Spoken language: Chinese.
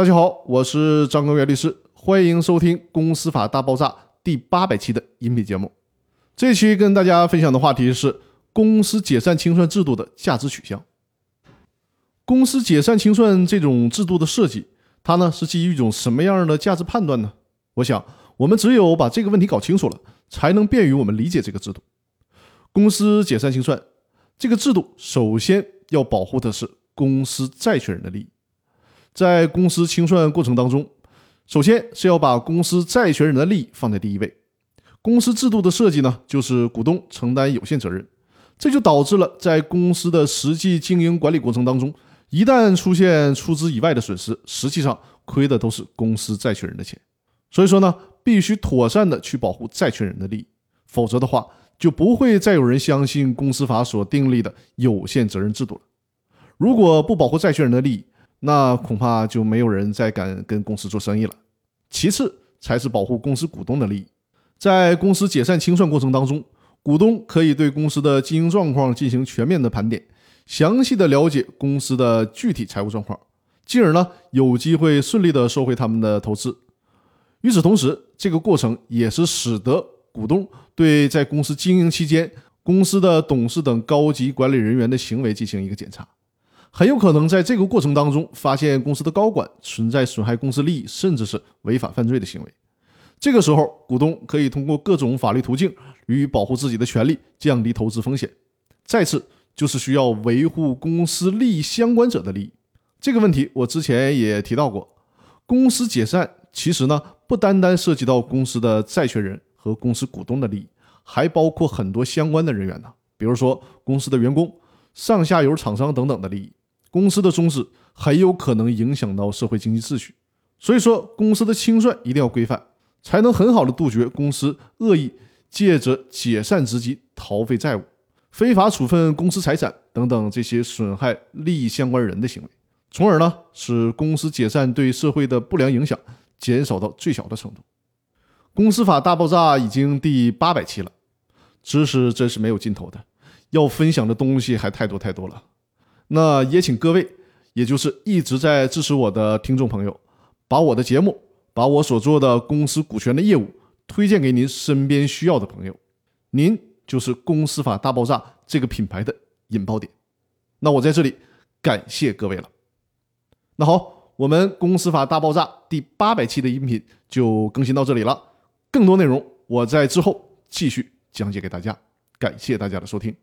大家好，我是张根元律师，欢迎收听《公司法大爆炸》第八百期的音频节目。这期跟大家分享的话题是公司解散清算制度的价值取向。公司解散清算这种制度的设计，它呢是基于一种什么样的价值判断呢？我想，我们只有把这个问题搞清楚了，才能便于我们理解这个制度。公司解散清算这个制度，首先要保护的是公司债权人的利益。在公司清算过程当中，首先是要把公司债权人的利益放在第一位。公司制度的设计呢，就是股东承担有限责任，这就导致了在公司的实际经营管理过程当中。一旦出现出资以外的损失，实际上亏的都是公司债权人的钱。所以说呢，必须妥善的去保护债权人的利益，否则的话，就不会再有人相信公司法所订立的有限责任制度了。如果不保护债权人的利益，那恐怕就没有人再敢跟公司做生意了。其次才是保护公司股东的利益，在公司解散清算过程当中，股东可以对公司的经营状况进行全面的盘点。详细的了解公司的具体财务状况，进而呢有机会顺利的收回他们的投资。与此同时，这个过程也是使得股东对在公司经营期间公司的董事等高级管理人员的行为进行一个检查。很有可能在这个过程当中发现公司的高管存在损害公司利益甚至是违法犯罪的行为。这个时候，股东可以通过各种法律途径予以保护自己的权利，降低投资风险。再次。就是需要维护公司利益相关者的利益，这个问题我之前也提到过。公司解散其实呢不单单涉及到公司的债权人和公司股东的利益，还包括很多相关的人员呢，比如说公司的员工、上下游厂商等等的利益。公司的宗旨很有可能影响到社会经济秩序，所以说公司的清算一定要规范，才能很好的杜绝公司恶意借着解散之机逃废债务。非法处分公司财产等等这些损害利益相关人的行为，从而呢使公司解散对社会的不良影响减少到最小的程度。公司法大爆炸已经第八百期了，知识真是没有尽头的，要分享的东西还太多太多了。那也请各位，也就是一直在支持我的听众朋友，把我的节目，把我所做的公司股权的业务推荐给您身边需要的朋友，您。就是公司法大爆炸这个品牌的引爆点，那我在这里感谢各位了。那好，我们公司法大爆炸第八百期的音频就更新到这里了，更多内容我在之后继续讲解给大家，感谢大家的收听。